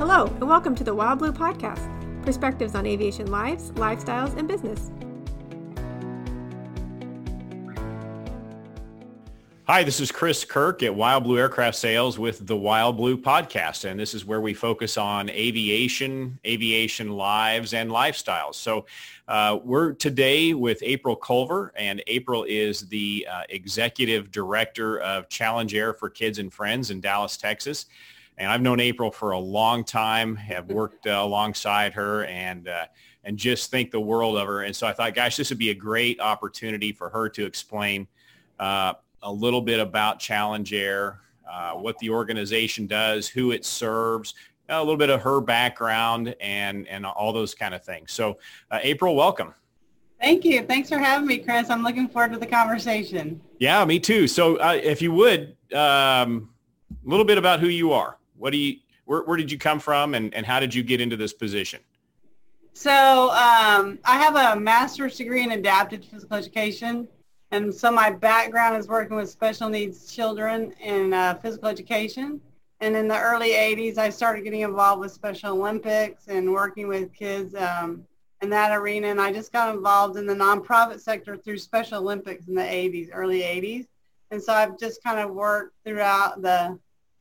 Hello, and welcome to the Wild Blue Podcast perspectives on aviation lives, lifestyles, and business. Hi, this is Chris Kirk at Wild Blue Aircraft Sales with the Wild Blue Podcast, and this is where we focus on aviation, aviation lives, and lifestyles. So uh, we're today with April Culver, and April is the uh, Executive Director of Challenge Air for Kids and Friends in Dallas, Texas. And I've known April for a long time, have worked uh, alongside her and uh, and just think the world of her. And so I thought, gosh, this would be a great opportunity for her to explain uh, a little bit about Challenge Air, uh, what the organization does, who it serves, a little bit of her background and, and all those kind of things. So uh, April, welcome. Thank you. Thanks for having me, Chris. I'm looking forward to the conversation. Yeah, me too. So uh, if you would, um, a little bit about who you are. What do you, where, where did you come from and, and how did you get into this position? So um, I have a master's degree in adapted physical education. And so my background is working with special needs children in uh, physical education. And in the early 80s, I started getting involved with Special Olympics and working with kids um, in that arena. And I just got involved in the nonprofit sector through Special Olympics in the 80s, early 80s. And so I've just kind of worked throughout the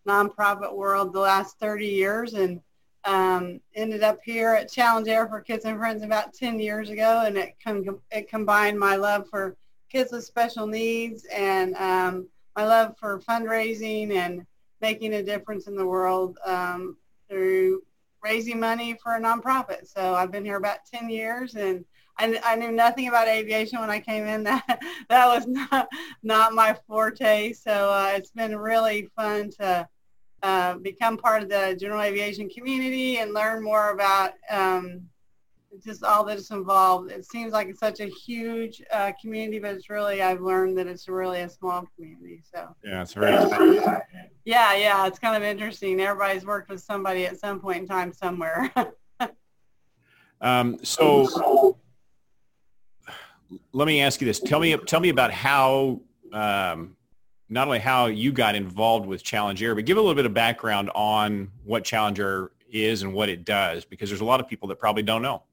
nonprofit world the last 30 years and um, ended up here at Challenge Air for Kids and Friends about 10 years ago. And it, com- it combined my love for kids with special needs and um, my love for fundraising and making a difference in the world um, through raising money for a nonprofit. So I've been here about 10 years and I, I knew nothing about aviation when I came in. That that was not not my forte. So uh, it's been really fun to uh, become part of the general aviation community and learn more about um, just all that is involved. It seems like it's such a huge uh, community, but it's really I've learned that it's really a small community. So yeah, it's very yeah, yeah, it's kind of interesting. Everybody's worked with somebody at some point in time somewhere. um, so let me ask you this: tell me tell me about how. Um, not only how you got involved with Challenge Air, but give a little bit of background on what Challenge Air is and what it does, because there's a lot of people that probably don't know.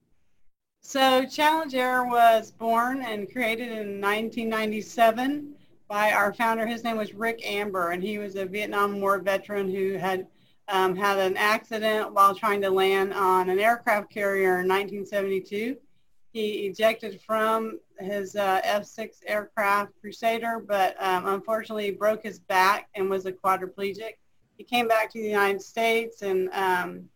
So Challenge Air was born and created in 1997 by our founder. His name was Rick Amber, and he was a Vietnam War veteran who had um, had an accident while trying to land on an aircraft carrier in 1972. He ejected from his uh, F-6 aircraft Crusader, but um, unfortunately broke his back and was a quadriplegic. He came back to the United States and um,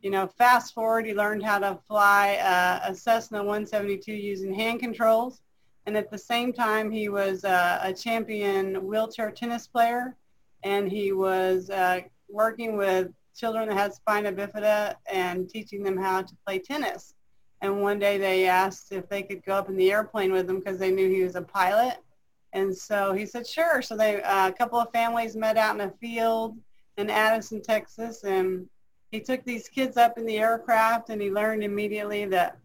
you know, fast forward, he learned how to fly uh, a Cessna 172 using hand controls. And at the same time, he was uh, a champion wheelchair tennis player. And he was uh, working with children that had spina bifida and teaching them how to play tennis. And one day they asked if they could go up in the airplane with him because they knew he was a pilot. And so he said, sure. So they, uh, a couple of families met out in a field in Addison, Texas, and he took these kids up in the aircraft and he learned immediately that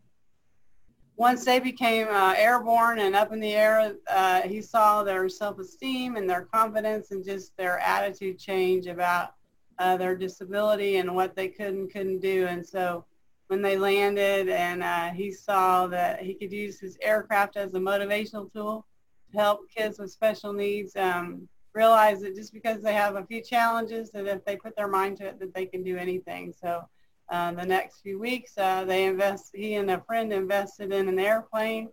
once they became uh, airborne and up in the air, uh, he saw their self-esteem and their confidence and just their attitude change about uh, their disability and what they could and couldn't do. And so when they landed and uh, he saw that he could use his aircraft as a motivational tool to help kids with special needs, um, realize that just because they have a few challenges, that if they put their mind to it, that they can do anything. So uh, the next few weeks, uh, they invest. He and a friend invested in an airplane,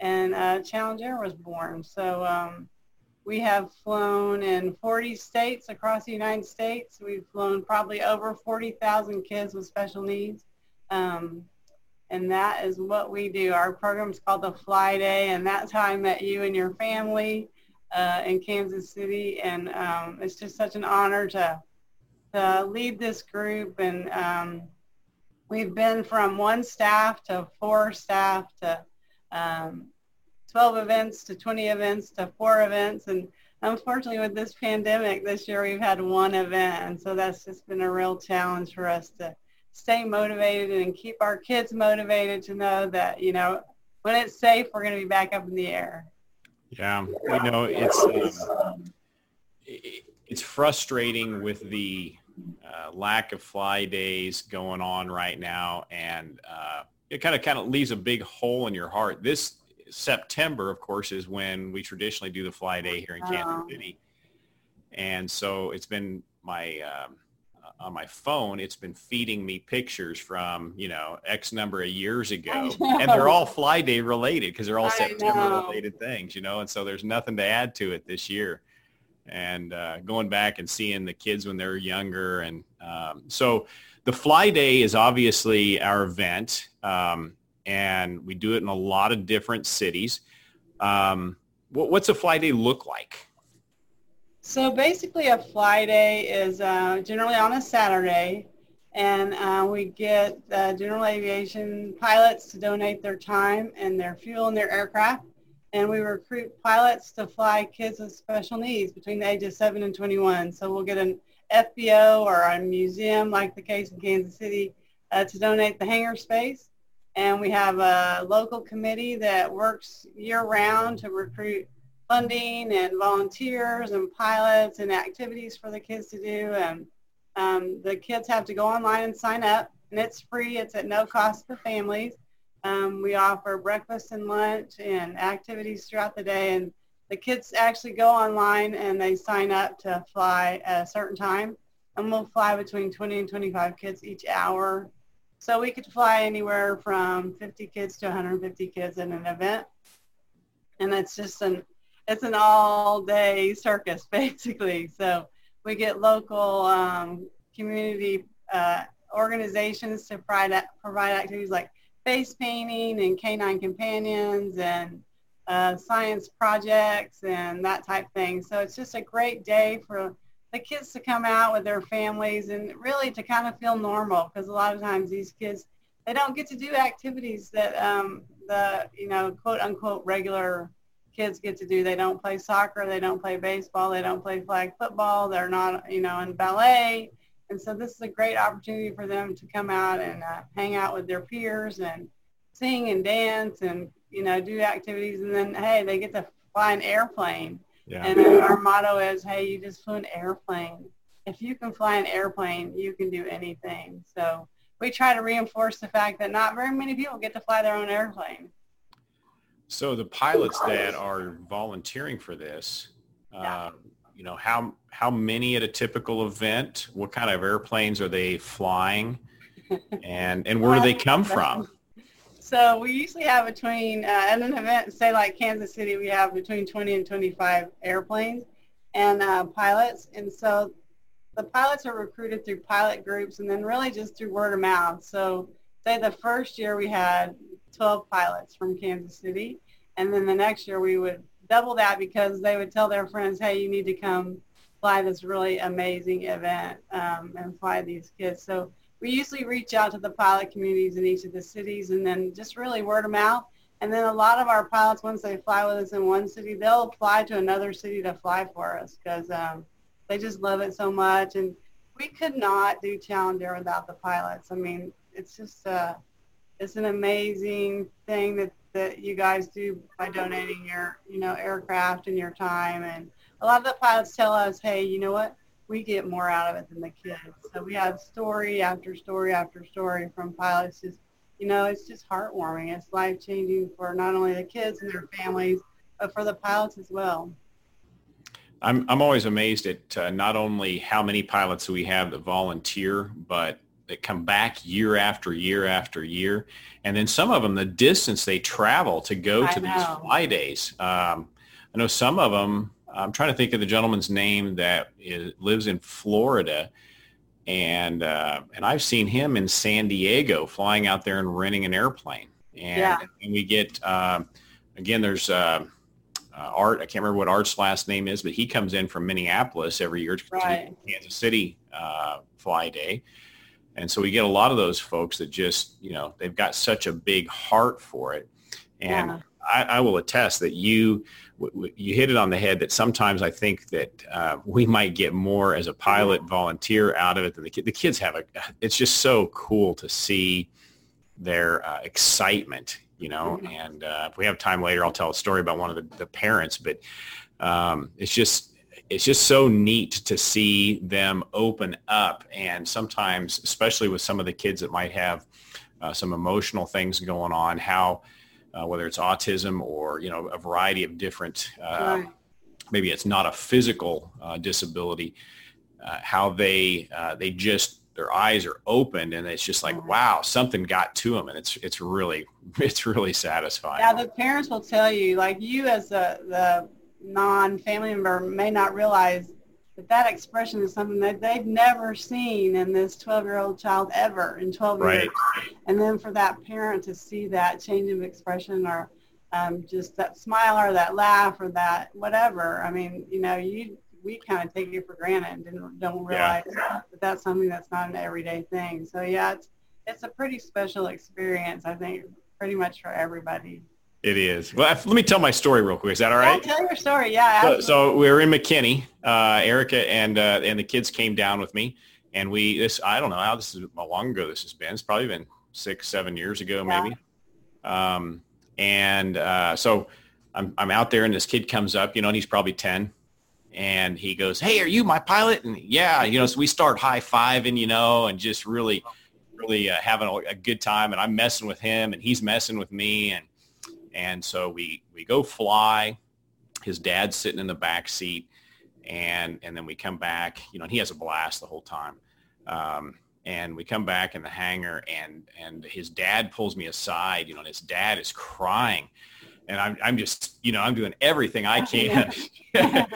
and uh, Challenge Air was born. So um, we have flown in 40 states across the United States. We've flown probably over 40,000 kids with special needs. Um, and that is what we do. Our program is called the Fly Day, and that's how I met you and your family uh, in Kansas City, and um, it's just such an honor to, to lead this group. And um, we've been from one staff to four staff to um, 12 events to 20 events to four events. And unfortunately, with this pandemic this year, we've had one event, and so that's just been a real challenge for us to stay motivated and keep our kids motivated to know that you know when it's safe, we're going to be back up in the air. Yeah, you know, it's um, it's frustrating with the uh, lack of fly days going on right now, and uh, it kind of kind of leaves a big hole in your heart. This September, of course, is when we traditionally do the fly day here in Kansas Oh. City, and so it's been my um, on my phone. It's been feeding me pictures from you know X number of years ago, and they're all fly day related because they're all I September know. related things, you know. And so there's nothing to add to it this year. And uh, going back and seeing the kids when they're younger, and um, so the Fly Day is obviously our event, um, and we do it in a lot of different cities. Um, what, what's a Fly Day look like? So basically, a fly day is uh, generally on a Saturday, and uh, we get uh, general aviation pilots to donate their time and their fuel and their aircraft, and we recruit pilots to fly kids with special needs between the ages 7 and 21. So we'll get an FBO or a museum, like the case in Kansas City, uh, to donate the hangar space. And we have a local committee that works year-round to recruit funding and volunteers and pilots and activities for the kids to do. And um, the kids have to go online and sign up, and it's free. It's at no cost to families. Um, we offer breakfast and lunch and activities throughout the day, and the kids actually go online and they sign up to fly at a certain time, and we'll fly between 20 and 25 kids each hour. So we could fly anywhere from 50 kids to 150 kids in an event, and it's just an it's an all day circus basically. So we get local um, community uh, organizations to provide, provide activities like face painting and canine companions and uh, science projects and that type thing. So it's just a great day for the kids to come out with their families and really to kind of feel normal because a lot of times these kids they don't get to do activities that um, the you know quote unquote regular kids get to do. They don't play soccer, they don't play baseball, they don't play flag football, they're not, you know, in ballet. And so this is a great opportunity for them to come out and uh, hang out with their peers and sing and dance and, you know, do activities. And then, hey, they get to fly an airplane. Yeah. And our motto is, hey, you just flew an airplane. If you can fly an airplane, you can do anything. So we try to reinforce the fact that not very many people get to fly their own airplane. So the pilots that are volunteering for this, uh, you know, how how many at a typical event? What kind of airplanes are they flying? And and where do they come from? So we usually have between, uh, at an event, say like Kansas City, we have between 20 and 25 airplanes and uh, pilots. And so the pilots are recruited through pilot groups and then really just through word of mouth. So say the first year we had 12 pilots from Kansas City. And then the next year we would double that because they would tell their friends, hey, you need to come fly this really amazing event um, and fly these kids. So we usually reach out to the pilot communities in each of the cities and then just really word of mouth. And then a lot of our pilots, once they fly with us in one city, they'll fly to another city to fly for us because um, they just love it so much. And we could not do Challenge Air without the pilots. I mean, it's just uh, it's an amazing thing that, that you guys do by donating your, you know, aircraft and your time. And a lot of the pilots tell us, hey, you know what? We get more out of it than the kids. So we have story after story after story from pilots. Just, you know, it's just heartwarming. It's life-changing for not only the kids and their families, but for the pilots as well. I'm I'm always amazed at uh, not only how many pilots we have that volunteer, but that come back year after year after year, and then some of them the distance they travel to go I to these fly days. Um, I know some of them. I'm trying to think of the gentleman's name that is, lives in Florida, and uh, and I've seen him in San Diego flying out there and renting an airplane, and, Yeah. and we get um, again. There's uh, uh, Art. I can't remember what Art's last name is, but he comes in from Minneapolis every year to Right. Kansas City uh, Fly Day, and so we get a lot of those folks that just you know they've got such a big heart for it, and Yeah. I, I will attest that you w- w- you hit it on the head. That sometimes I think that uh, we might get more as a pilot volunteer out of it than the kid. The kids have a. It's just so cool to see their uh, excitement, you know. Mhm. And uh, if we have time later, I'll tell a story about one of the, the parents. But um, it's just it's just so neat to see them open up. And sometimes, especially with some of the kids that might have uh, some emotional things going on, how uh, whether it's autism or you know a variety of different, uh, right. maybe it's not a physical uh, disability, uh, how they uh, they just their eyes are opened and it's just like wow something got to them and it's it's really it's really satisfying yeah the parents will tell you like you as a the non-family member may not realize that that expression is something that they've never seen in this 12-year-old child ever in 12 right. years. And then for that parent to see that change of expression or um, just that smile or that laugh or that whatever, I mean, you know, you we kind of take it for granted and don't realize yeah. that that's something that's not an everyday thing. So yeah, it's it's a pretty special experience, I think, pretty much for everybody. It is. Well, let me tell my story real quick. Is that all right? Yeah, tell your story. Yeah. So, so, we were in McKinney. Uh, Erica and uh, and the kids came down with me, and we this I don't know how this is how long ago this has been. It's probably been six, seven years ago, yeah. maybe. Um, and uh, so I'm I'm out there, and this kid comes up, you know, and he's probably ten, and he goes, "Hey, are you my pilot?" And yeah, you know, so we start high fiving, you know, and just really, really uh, having a, a good time. And I'm messing with him, and he's messing with me, and and so we, we go fly. His dad's sitting in the back seat. And, and then we come back, you know, and he has a blast the whole time. Um, and we come back in the hangar and, and his dad pulls me aside, you know, and his dad is crying and I'm, I'm just, you know, I'm doing everything I can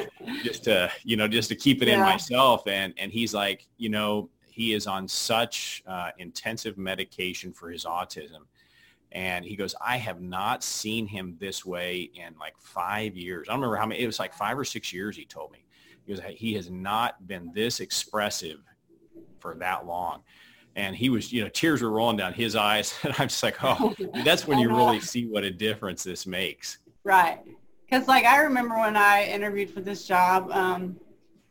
just to, you know, just to keep it yeah. in myself. And, and he's like, you know, he is on such uh, intensive medication for his autism and he goes, I have not seen him this way in like five years. I don't remember how many, it was like five or six years he told me. He goes, he has not been this expressive for that long. And he was, you know, tears were rolling down his eyes. And I'm just like, oh, that's when you really see what a difference this makes. Right. Because like I remember when I interviewed for this job, um,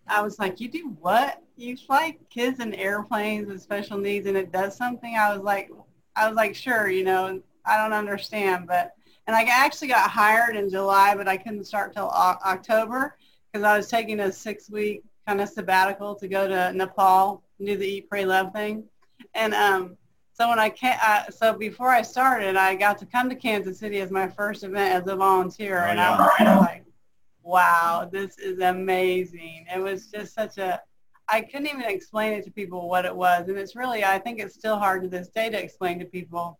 I was like, you do what? You fly kids in airplanes with special needs and it does something? I was like, I was like, sure, you know, I don't understand, but and I actually got hired in July, but I couldn't start till o- October because I was taking a six week kind of sabbatical to go to Nepal and do the Eat, Pray, Love thing. And um, so when I came, uh, so before I started, I got to come to Kansas City as my first event as a volunteer, oh, and yeah. I was like, wow, this is amazing. It was just such a I couldn't even explain it to people what it was. And it's really, I think it's still hard to this day to explain to people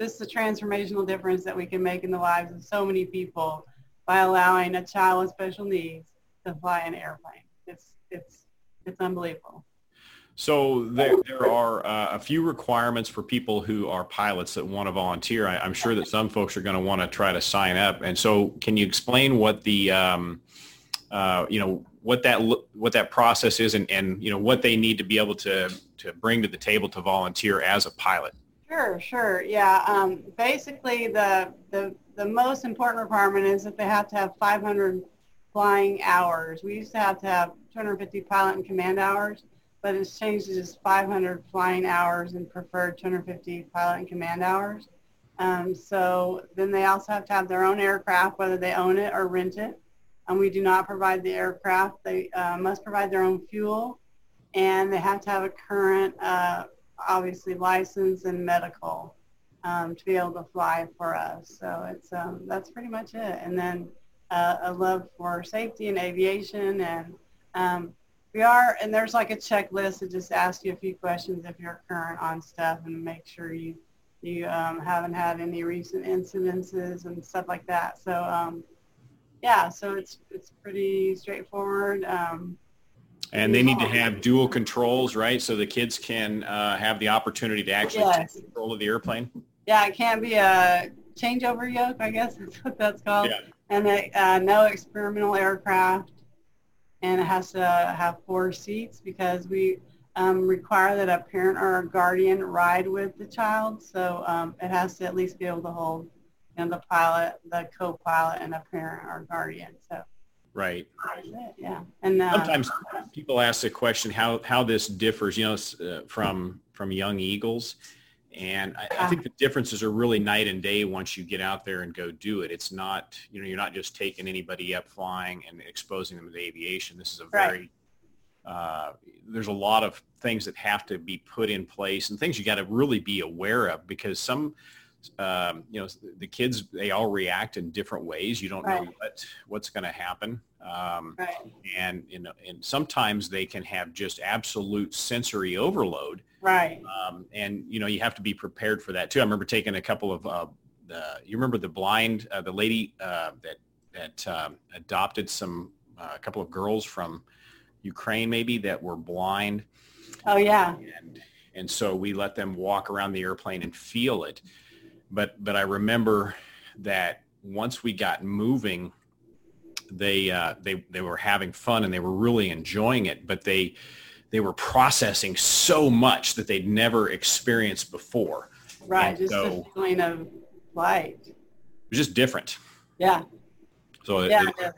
this is the transformational difference that we can make in the lives of so many people by allowing a child with special needs to fly an airplane. It's, it's, it's unbelievable. So there, there are uh, a few requirements for people who are pilots that want to volunteer. I, am sure that some folks are going to want to try to sign up. And so can you explain what the, um, uh, you know, what that what that process is and, and you know what they need to be able to to bring to the table to volunteer as a pilot. Sure, sure, yeah. Um, basically, the, the the most important requirement is that they have to have 500 flying hours. We used to have to have 250 pilot in command hours, but it's changed to just 500 flying hours and preferred 250 pilot in command hours. Um, so then they also have to have their own aircraft, whether they own it or rent it and we do not provide the aircraft. They uh, must provide their own fuel, and they have to have a current, uh, obviously, license and medical um, to be able to fly for us. So it's um, that's pretty much it. And then uh, a love for safety and aviation, and um, we are, and there's like a checklist that just asks you a few questions if you're current on stuff, and make sure you you um, haven't had any recent incidences and stuff like that. So um, yeah, so it's it's pretty straightforward. And they need to have dual controls, right? So the kids can uh, have the opportunity to actually yes. take control of the airplane. Yeah, it can't be a changeover yoke, I guess that's what that's called. Yeah. And a, uh, no experimental aircraft, and it has to have four seats because we um, require that a parent or a guardian ride with the child. So um, it has to at least be able to hold and the pilot, the co-pilot, and a parent or guardian. So right, yeah. And uh, sometimes people ask the question how how this differs, you know, uh, from from young eagles, And I, I, think the differences are really night and day once you get out there and go do it. It's not, you know, you're not just taking anybody up flying and exposing them to aviation. This is a very, right. uh, there's a lot of things that have to be put in place and things you got to really be aware of because some, um, you know, the kids, they all react in different ways. You don't right. know what, what's going to happen. Um, right. and, you know, and sometimes they can have just absolute sensory overload. Right. Um, and, you know, you have to be prepared for that too. I remember taking a couple of, uh, you remember the blind, uh, the lady uh, that, that um, adopted some, uh, a couple of girls from Ukraine maybe that were blind. Oh yeah. And, and so we let them walk around the airplane and feel it. But, but I remember that once we got moving, they uh, they they were having fun and they were really enjoying it, but they they were processing so much that they'd never experienced before. Right, and just so, the feeling of light. It was just different. Yeah. So yeah, it, it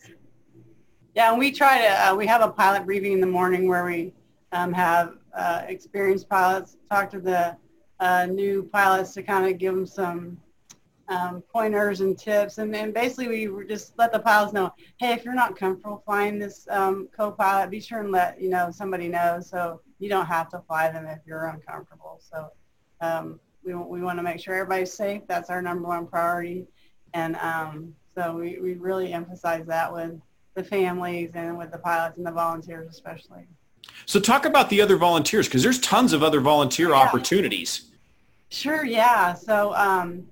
yeah, and we try to uh, we have a pilot briefing in the morning where we um, have uh, experienced pilots talk to the uh, new pilots to kind of give them some um, pointers and tips. And, and basically we just let the pilots know, hey, if you're not comfortable flying this um, co-pilot, be sure and let, you know, somebody know so you don't have to fly them if you're uncomfortable. So um, we, we want to make sure everybody's safe. That's our number one priority. And um, so we, we really emphasize that with the families and with the pilots and the volunteers especially. So talk about the other volunteers because there's tons of other volunteer yeah. opportunities. Sure, yeah. So um,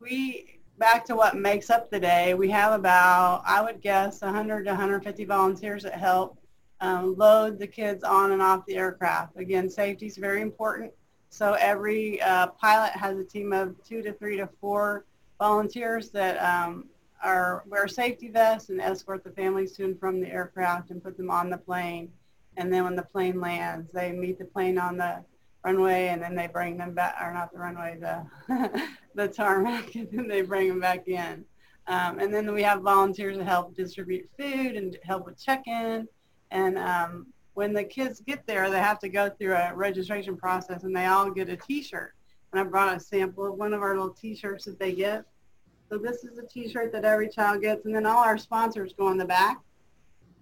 we back to what makes up the day. We have about, I would guess, 100 to 150 volunteers that help um, load the kids on and off the aircraft. Again, safety is very important. So every uh, pilot has a team of two to three to four volunteers that um, are wear safety vests and escort the families to and from the aircraft and put them on the plane. And then when the plane lands, they meet the plane on the runway and then they bring them back, or not the runway, the, the tarmac, and then they bring them back in. Um, and then we have volunteers to help distribute food and help with check-in. And um, when the kids get there, they have to go through a registration process and they all get a t-shirt. And I brought a sample of one of our little t-shirts that they get. So this is a t-shirt that every child gets. And then all our sponsors go on the back.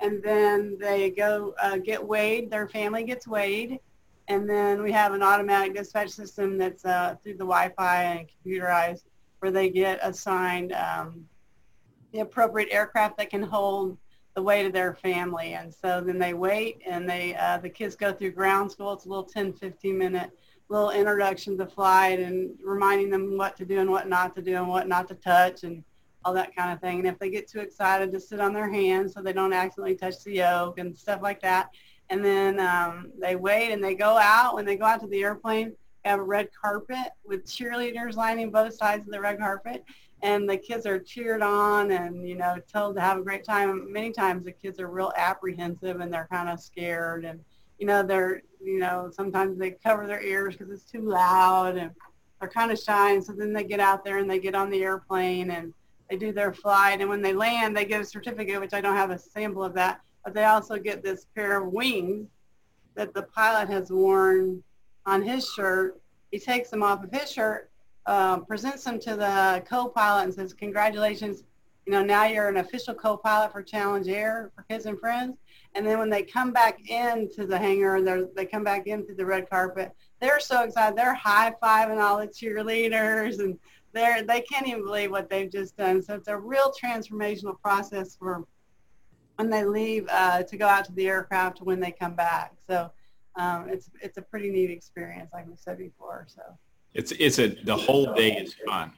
And then they go uh, get weighed. Their family gets weighed and then we have an automatic dispatch system that's uh, through the Wi-Fi and computerized where they get assigned um, the appropriate aircraft that can hold the weight of their family. And so then they wait and they uh, the kids go through ground school. It's a little 10, 15 minute little introduction to flight and reminding them what to do and what not to do and what not to touch and all that kind of thing. And if they get too excited, to sit on their hands so they don't accidentally touch the yoke and stuff like that and then um, they wait and they go out. When they go out to the airplane, they have a red carpet with cheerleaders lining both sides of the red carpet, and the kids are cheered on and you know told to have a great time. Many times the kids are real apprehensive and they're kind of scared, and you know they're you know sometimes they cover their ears because it's too loud and they're kind of shy. And so then they get out there and they get on the airplane and they do their flight, and when they land, they get a certificate, which I don't have a sample of that but they also get this pair of wings that the pilot has worn on his shirt. He takes them off of his shirt, uh, presents them to the co-pilot and says, congratulations, you know, now you're an official co-pilot for Challenge Air for Kids and Friends. And then when they come back into the hangar, and they come back into the red carpet, they're so excited. They're high-fiving all the cheerleaders and they're, they can't even believe what they've just done. So it's a real transformational process for when they leave uh, to go out to the aircraft when they come back. So um, it's it's a pretty neat experience, like we said before. So it's it's a the whole day is fun.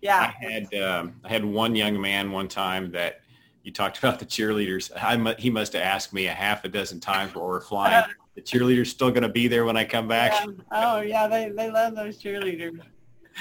Yeah, I had um, I had one young man one time that you talked about the cheerleaders. I he must have asked me a half a dozen times while we're flying. the cheerleaders still going to be there when I come back. Yeah. Oh yeah, they they love those cheerleaders.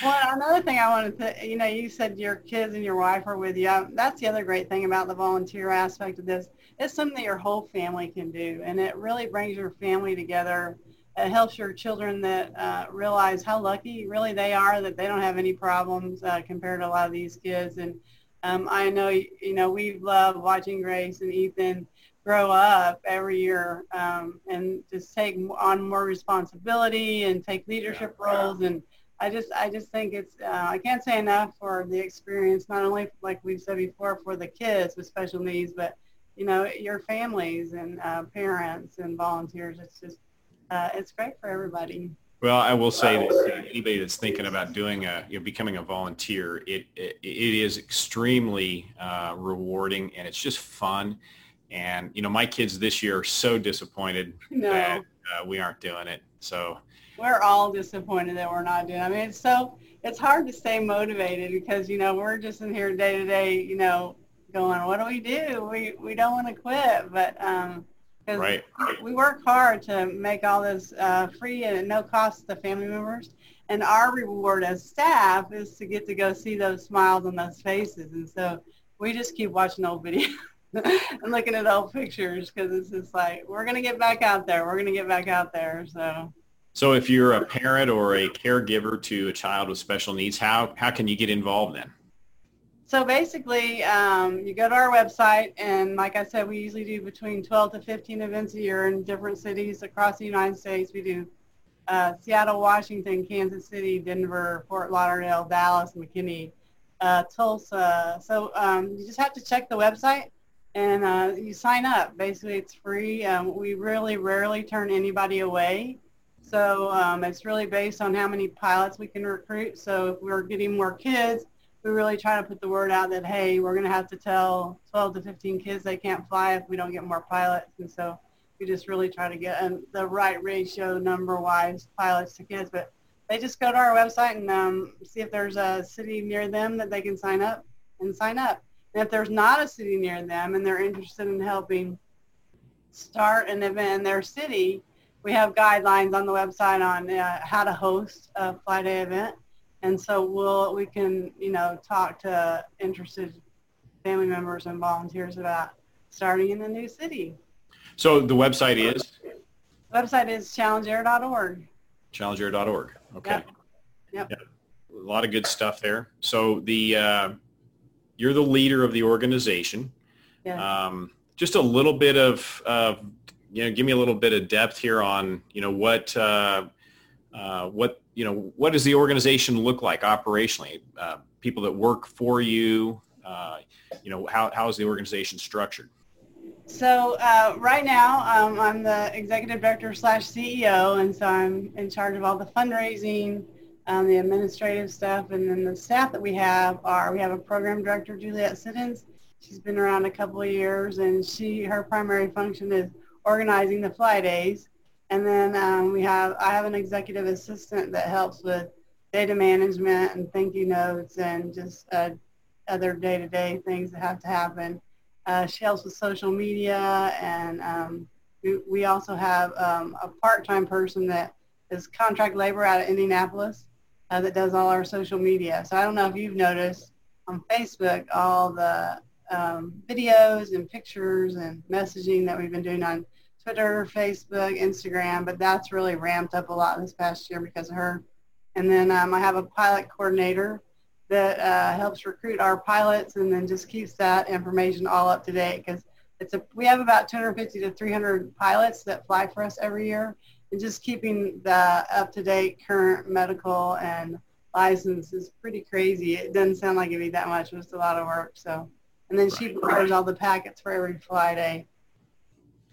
Well, another thing I wanted to, you know, you said your kids and your wife are with you. That's the other great thing about the volunteer aspect of this. It's something that your whole family can do, and it really brings your family together. It helps your children that uh, realize how lucky really they are that they don't have any problems uh, compared to a lot of these kids. And um, I know, you know, we love watching Grace and Ethan grow up every year um, and just take on more responsibility and take leadership roles and I just I just think it's uh, I can't say enough for the experience. Not only like we've said before for the kids with special needs, but you know your families and uh, parents and volunteers. It's just uh, it's great for everybody. Well, I will say that anybody that's thinking about doing a, you know, becoming a volunteer, it it, it is extremely uh, rewarding and it's just fun. And you know, my kids this year are so disappointed no. that uh, we aren't doing it. So we're all disappointed that we're not doing. I mean, it's so it's hard to stay motivated because you know we're just in here day to day, you know, going, what do we do? We we don't want to quit, but um, right. we work hard to make all this uh, free and at no cost to family members. And our reward as staff is to get to go see those smiles on those faces. And so we just keep watching old videos and looking at old pictures because it's just like, we're going to get back out there. We're going to get back out there. So so if you're a parent or a caregiver to a child with special needs, how, how can you get involved then? So basically, um, you go to our website, and like I said, we usually do between 12 to 15 events a year in different cities across the United States. We do uh, Seattle, Washington, Kansas City, Denver, Fort Lauderdale, Dallas, McKinney, uh, Tulsa. So um, you just have to check the website, and uh, you sign up. Basically, it's free. Um, we really rarely turn anybody away. So um, it's really based on how many pilots we can recruit. So if we're getting more kids, we really try to put the word out that, hey, we're going to have to tell 12 to 15 kids they can't fly if we don't get more pilots. And so we just really try to get um, the right ratio number-wise pilots to kids. But they just go to our website and um, see if there's a city near them that they can sign up and sign up. And if there's not a city near them and they're interested in helping start an event in their city, we have guidelines on the website on uh, how to host a fly day event. And so we'll, we can, you know, talk to interested family members and volunteers about starting in a new city. So the website is? The website is challengeair.org. Challengeair.org. Okay. Yep. yep. yep. A lot of good stuff there. So the uh, you're the leader of the organization. Yeah. Um, just a little bit of uh, you know, give me a little bit of depth here on, you know, what, uh, uh, what, you know, what does the organization look like operationally? Uh, people that work for you, uh, you know, how, how is the organization structured? So uh, right now, um, I'm the executive director slash CEO, and so I'm in charge of all the fundraising, um, the administrative stuff, and then the staff that we have are we have a program director, Juliet Siddons. She's been around a couple of years, and she her primary function is organizing the fly days. And then um, we have, I have an executive assistant that helps with data management and thank you notes and just uh, other day-to-day things that have to happen. Uh, she helps with social media and um, we, we, also have um, a part-time person that is contract labor out of Indianapolis uh, that does all our social media. So I don't know if you've noticed on Facebook all the um, videos and pictures and messaging that we've been doing on Twitter, Facebook, Instagram, but that's really ramped up a lot this past year because of her. And then um, I have a pilot coordinator that uh, helps recruit our pilots and then just keeps that information all up to date because it's a we have about 250 to 300 pilots that fly for us every year and just keeping the up to date current medical and license is pretty crazy. It doesn't sound like it'd be that much, but it's a lot of work. So, and then she prepares all the packets for every fly day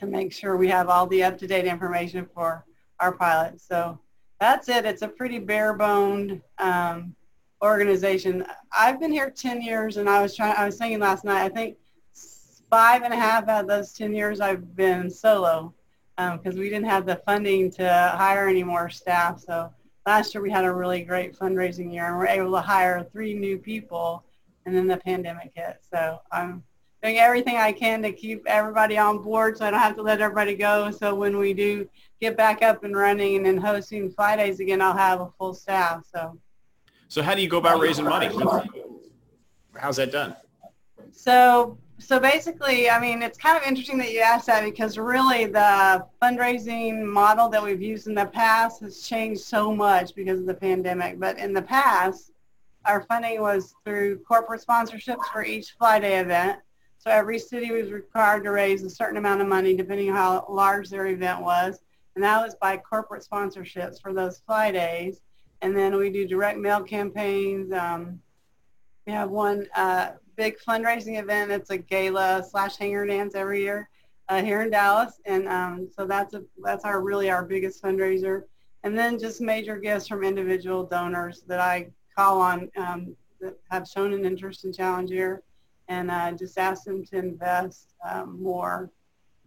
to make sure we have all the up-to-date information for our pilots. So that's it. It's a pretty bare-boned um, organization. I've been here 10 years, and I was trying. I was thinking last night. I think five and a half out of those 10 years I've been solo because um, we didn't have the funding to hire any more staff. So last year we had a really great fundraising year, and we're able to hire three new people, and then the pandemic hit. So I'm doing everything I can to keep everybody on board so I don't have to let everybody go. So when we do get back up and running and hosting fly days again, I'll have a full staff. So. So how do you go about raising money? How's that done? So so basically, I mean, it's kind of interesting that you asked that because really the fundraising model that we've used in the past has changed so much because of the pandemic. But in the past, our funding was through corporate sponsorships for each fly day event. So every city was required to raise a certain amount of money depending on how large their event was. And that was by corporate sponsorships for those fly days. And then we do direct mail campaigns. Um, we have one uh, big fundraising event. It's a gala slash hangar dance every year uh, here in Dallas, and um, so that's a that's our really our biggest fundraiser. And then just major gifts from individual donors that I call on um, that have shown an interest in Challenge Air, and uh, just ask them to invest um, more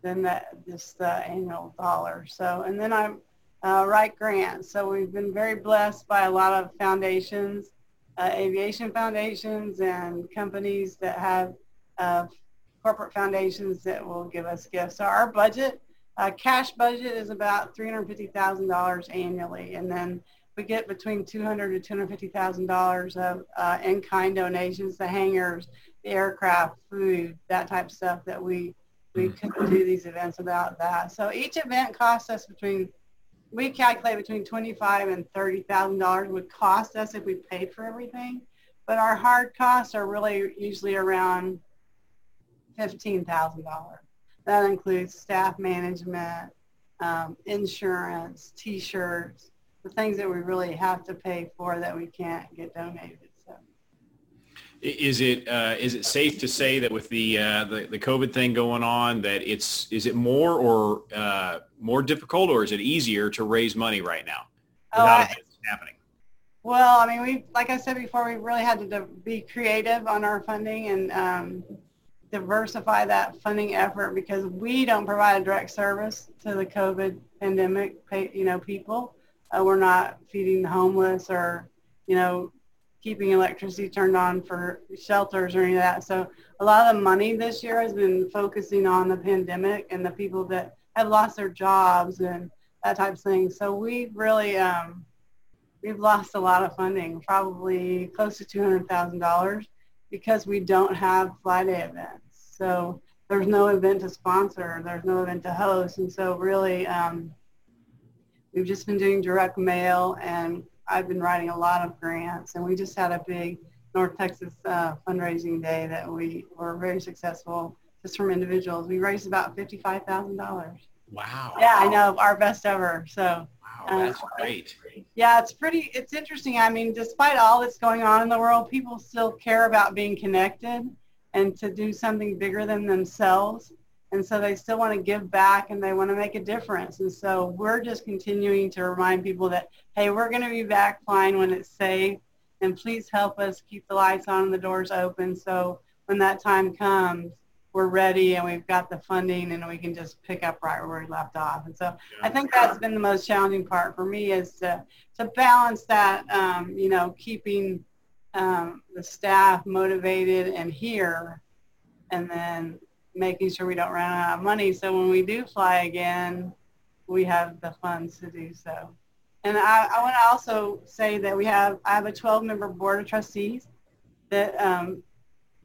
than that just the annual dollar. So, and then I uh, write grants. So we've been very blessed by a lot of foundations, uh, aviation foundations, and companies that have uh, corporate foundations that will give us gifts. So our budget, uh, cash budget, is about three hundred fifty thousand dollars annually, and then we get between two hundred to two hundred fifty thousand dollars of uh, in-kind donations, the hangars, the aircraft, food, that type of stuff that we we mm. couldn't do these events without that. So each event costs us between we calculate between twenty-five and thirty thousand dollars would cost us if we paid for everything. But our hard costs are really usually around fifteen thousand dollars. That includes staff management, um, insurance, T-shirts, the things that we really have to pay for that we can't get donated. Is it uh, is it safe to say that with the, uh, the the COVID thing going on that it's is it more or uh, more difficult or is it easier to raise money right now oh, without oh, happening? Well, I mean, we like I said before, we really had to be creative on our funding and um, diversify that funding effort because we don't provide a direct service to the COVID pandemic, you know, people. Uh, we're not feeding the homeless or you know keeping electricity turned on for shelters or any of that. So a lot of the money this year has been focusing on the pandemic and the people that have lost their jobs and that type of thing. So we've really, um, we've lost a lot of funding, probably close to $200,000 because we don't have fly day events. So there's no event to sponsor, there's no event to host. And so really, um, we've just been doing direct mail and I've been writing a lot of grants, and we just had a big North Texas uh, fundraising day that we were very successful just from individuals. We raised about fifty-five thousand dollars. Wow. Yeah, I know our best ever. So. Wow, that's uh, great. Yeah, it's pretty. It's interesting. I mean, despite all that's going on in the world, people still care about being connected and to do something bigger than themselves and so they still want to give back and they want to make a difference. And so we're just continuing to remind people that, hey, we're going to be back flying when it's safe. And please help us keep the lights on and the doors open. So when that time comes, we're ready and we've got the funding and we can just pick up right where we left off. And so I think that's been the most challenging part for me is to, to balance that, um, you know, keeping um, the staff motivated and here and then making sure we don't run out of money. So when we do fly again, we have the funds to do so. And I, I want to also say that we have, I have a 12-member board of trustees that, um,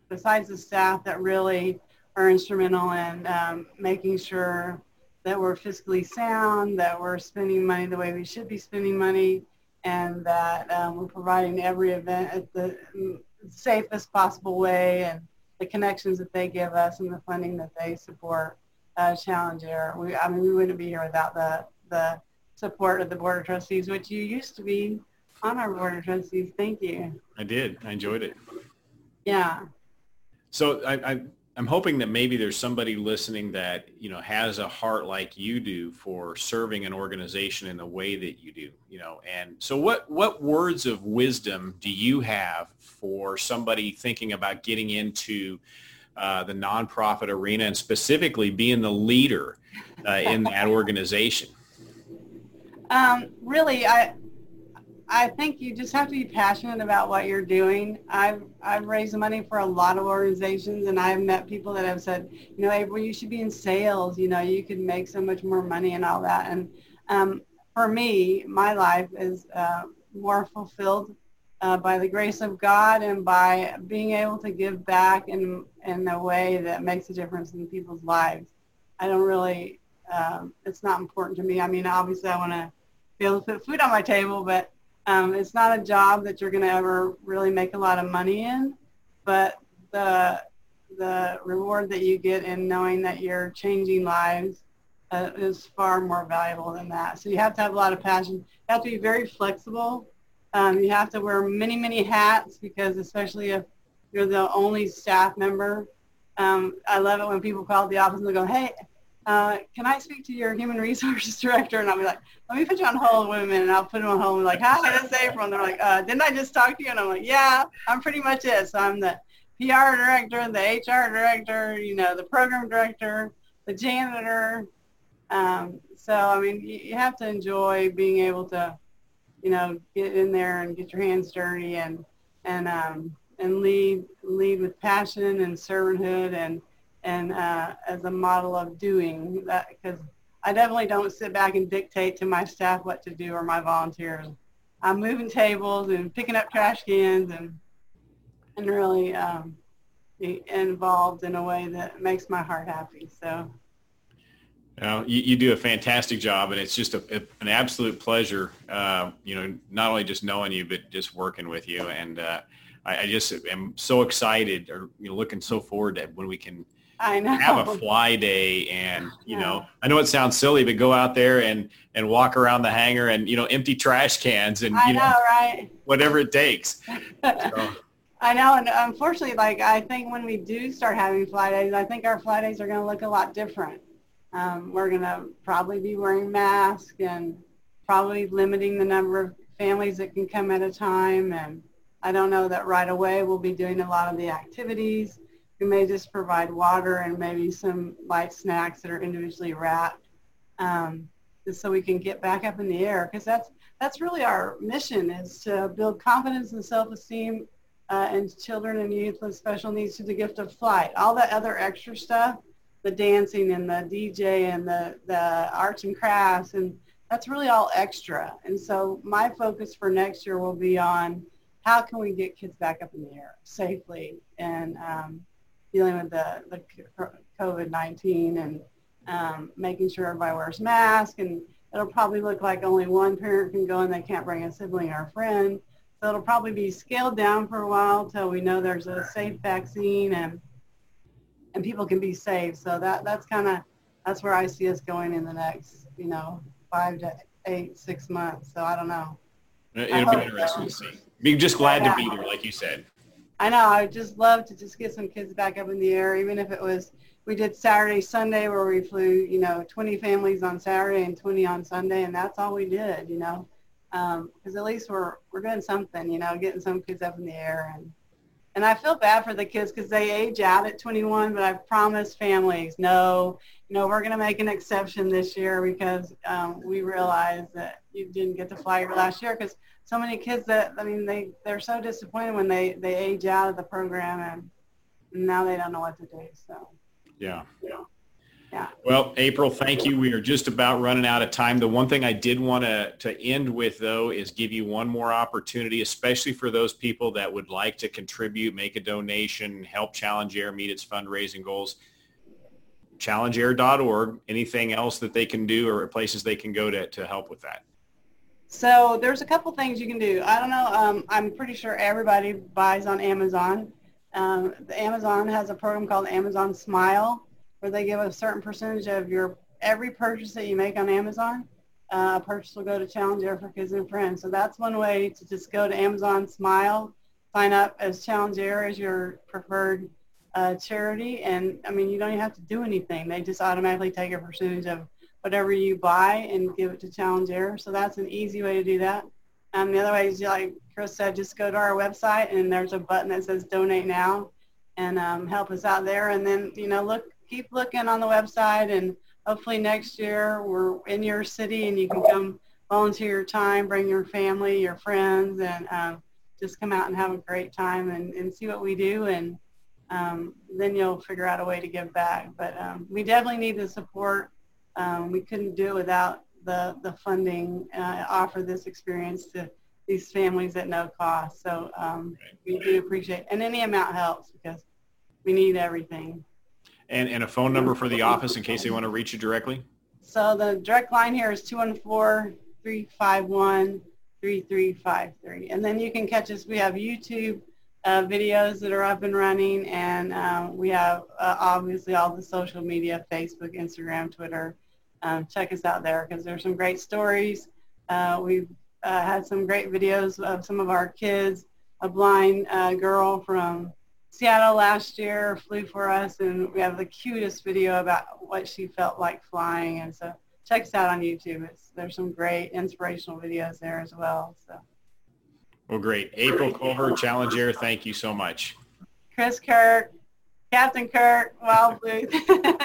besides the staff, that really are instrumental in um, making sure that we're fiscally sound, that we're spending money the way we should be spending money, and that um, we're providing every event at the safest possible way and the connections that they give us and the funding that they support uh, Challenge Air. We, I mean, we wouldn't be here without the, the support of the Board of Trustees, which you used to be on our Board of Trustees. Thank you. I did. I enjoyed it. Yeah. So I, I I'm hoping that maybe there's somebody listening that, you know, has a heart like you do for serving an organization in the way that you do, you know. And so what what words of wisdom do you have for somebody thinking about getting into uh, the nonprofit arena and specifically being the leader uh, in that organization? Um, really, I I think you just have to be passionate about what you're doing. I've I've raised money for a lot of organizations, and I've met people that have said, you know, April, you should be in sales. You know, you could make so much more money and all that. And um, for me, my life is uh, more fulfilled uh, by the grace of God and by being able to give back in in a way that makes a difference in people's lives. I don't really. Um, it's not important to me. I mean, obviously, I want to be able to put food on my table, but um, it's not a job that you're going to ever really make a lot of money in, but the the reward that you get in knowing that you're changing lives uh, is far more valuable than that. So you have to have a lot of passion. You have to be very flexible Um, you have to wear many, many hats because especially if you're the only staff member. Um, I love it when people call the office and they go, hey, uh, can I speak to your human resources director? And I'll be like, let me put you on hold women. And I'll put them on hold and like, hi, this is April. And they're like, uh, didn't I just talk to you? And I'm like, yeah, I'm pretty much it. So I'm the PR director, and the HR director, you know, the program director, the janitor. Um, so, I mean, you, you have to enjoy being able to, you know, get in there and get your hands dirty and, and, um, and lead, lead with passion and servanthood and, and uh, as a model of doing that because I definitely don't sit back and dictate to my staff what to do or my volunteers. I'm moving tables and picking up trash cans and and really um, involved in a way that makes my heart happy. So. You, know, you, you do a fantastic job, and it's just a, a, an absolute pleasure. Uh, you know, not only just knowing you, but just working with you. And uh, I, I, just am so excited, or you know, looking so forward to when we can I know. Have a fly day and, you know, I know it sounds silly, but go out there and, and walk around the hangar and, you know, empty trash cans and, I you know, know right? whatever it takes. So. I know. And unfortunately, like, I think when we do start having fly days, I think our fly days are going to look a lot different. Um, we're going to probably be wearing masks and probably limiting the number of families that can come at a time. And I don't know that right away we'll be doing a lot of the activities we may just provide water and maybe some light snacks that are individually wrapped um, so we can get back up in the air because that's that's really our mission is to build confidence and self-esteem uh, in children and youth with special needs through the gift of flight. All that other extra stuff, the dancing and the DJ and the, the arts and crafts, and that's really all extra. And so my focus for next year will be on how can we get kids back up in the air safely and um, dealing with the, the COVID-19 and um, making sure everybody wears masks and it'll probably look like only one parent can go and they can't bring a sibling or a friend. So it'll probably be scaled down for a while till we know there's a safe vaccine and and people can be safe. So that that's kind of that's where I see us going in the next you know five to eight six months. So I don't know. It'll be interesting so. to see. Be just glad yeah. to be there, like you said. I know. I would just love to just get some kids back up in the air, even if it was we did Saturday, Sunday, where we flew, you know, 20 families on Saturday and 20 on Sunday, and that's all we did, you know, because um, at least we're we're doing something, you know, getting some kids up in the air, and and I feel bad for the kids because they age out at 21, but I've promised families, no, know, we're going to make an exception this year because um, we realize that you didn't get to fly your last year because so many kids that I mean they they're so disappointed when they they age out of the program and now they don't know what to do. So yeah. Yeah. Yeah. Well, April, thank you. We are just about running out of time. The one thing I did want to, to end with, though, is give you one more opportunity, especially for those people that would like to contribute, make a donation, help Challenge Air meet its fundraising goals. ChallengeAir.org. Anything else that they can do or places they can go to, to help with that? So there's a couple things you can do. I don't know. Um, I'm pretty sure everybody buys on Amazon. Um, Amazon has a program called Amazon Smile, where they give a certain percentage of your every purchase that you make on Amazon. Uh, a purchase will go to Challenge Air for Kids and Friends. So that's one way to just go to Amazon Smile, sign up as Challenge Air as your preferred uh, charity, and I mean you don't even have to do anything. They just automatically take a percentage of whatever you buy and give it to Challenge Air. So that's an easy way to do that. Um, the other way is, like Chris said, just go to our website and there's a button that says donate now and um, help us out there. And then, you know, look, keep looking on the website and hopefully next year we're in your city and you can come volunteer your time, bring your family, your friends, and um, just come out and have a great time and, and see what we do. And um, then you'll figure out a way to give back. But um, we definitely need the support um, we couldn't do it without the, the funding uh, offer this experience to these families at no cost. So um, we do appreciate, and any amount helps because we need everything. And, and a phone number for the office in case they want to reach you directly? So the direct line here is 214-351-3353. And then you can catch us. We have YouTube uh, videos that are up and running, and um, we have uh, obviously all the social media, Facebook, Instagram, Twitter, um, check us out there because there's some great stories. Uh, we've uh, had some great videos of some of our kids. A blind uh, girl from Seattle last year flew for us, and we have the cutest video about what she felt like flying. And so check us out on YouTube. It's, there's some great inspirational videos there as well. So. Well, great. April Culver, Challenge Air, thank you so much. Chris Kirk, Captain Kirk, Wild Blue,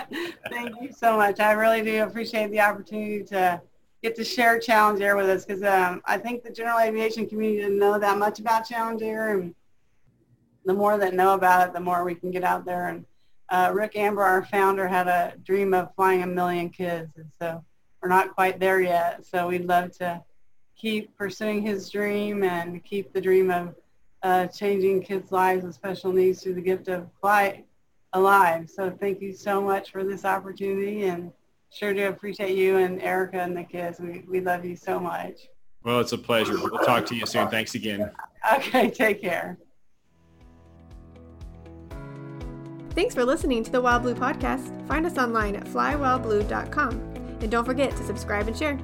thank you so much. I really do appreciate the opportunity to get to share Challenge Air with us because um, I think the general aviation community didn't know that much about Challenge Air. And the more that know about it, the more we can get out there. And uh, Rick Amber, our founder, had a dream of flying a million kids. And so we're not quite there yet. So we'd love to keep pursuing his dream and keep the dream of uh, changing kids' lives with special needs through the gift of flight alive. So thank you so much for this opportunity and sure do appreciate you and Erica and the kids. We, we love you so much. Well, it's a pleasure. We'll talk to you soon. Thanks again. Okay, take care. Thanks for listening to the Wild Blue Podcast. Find us online at flywildblue.com. And don't forget to subscribe and share.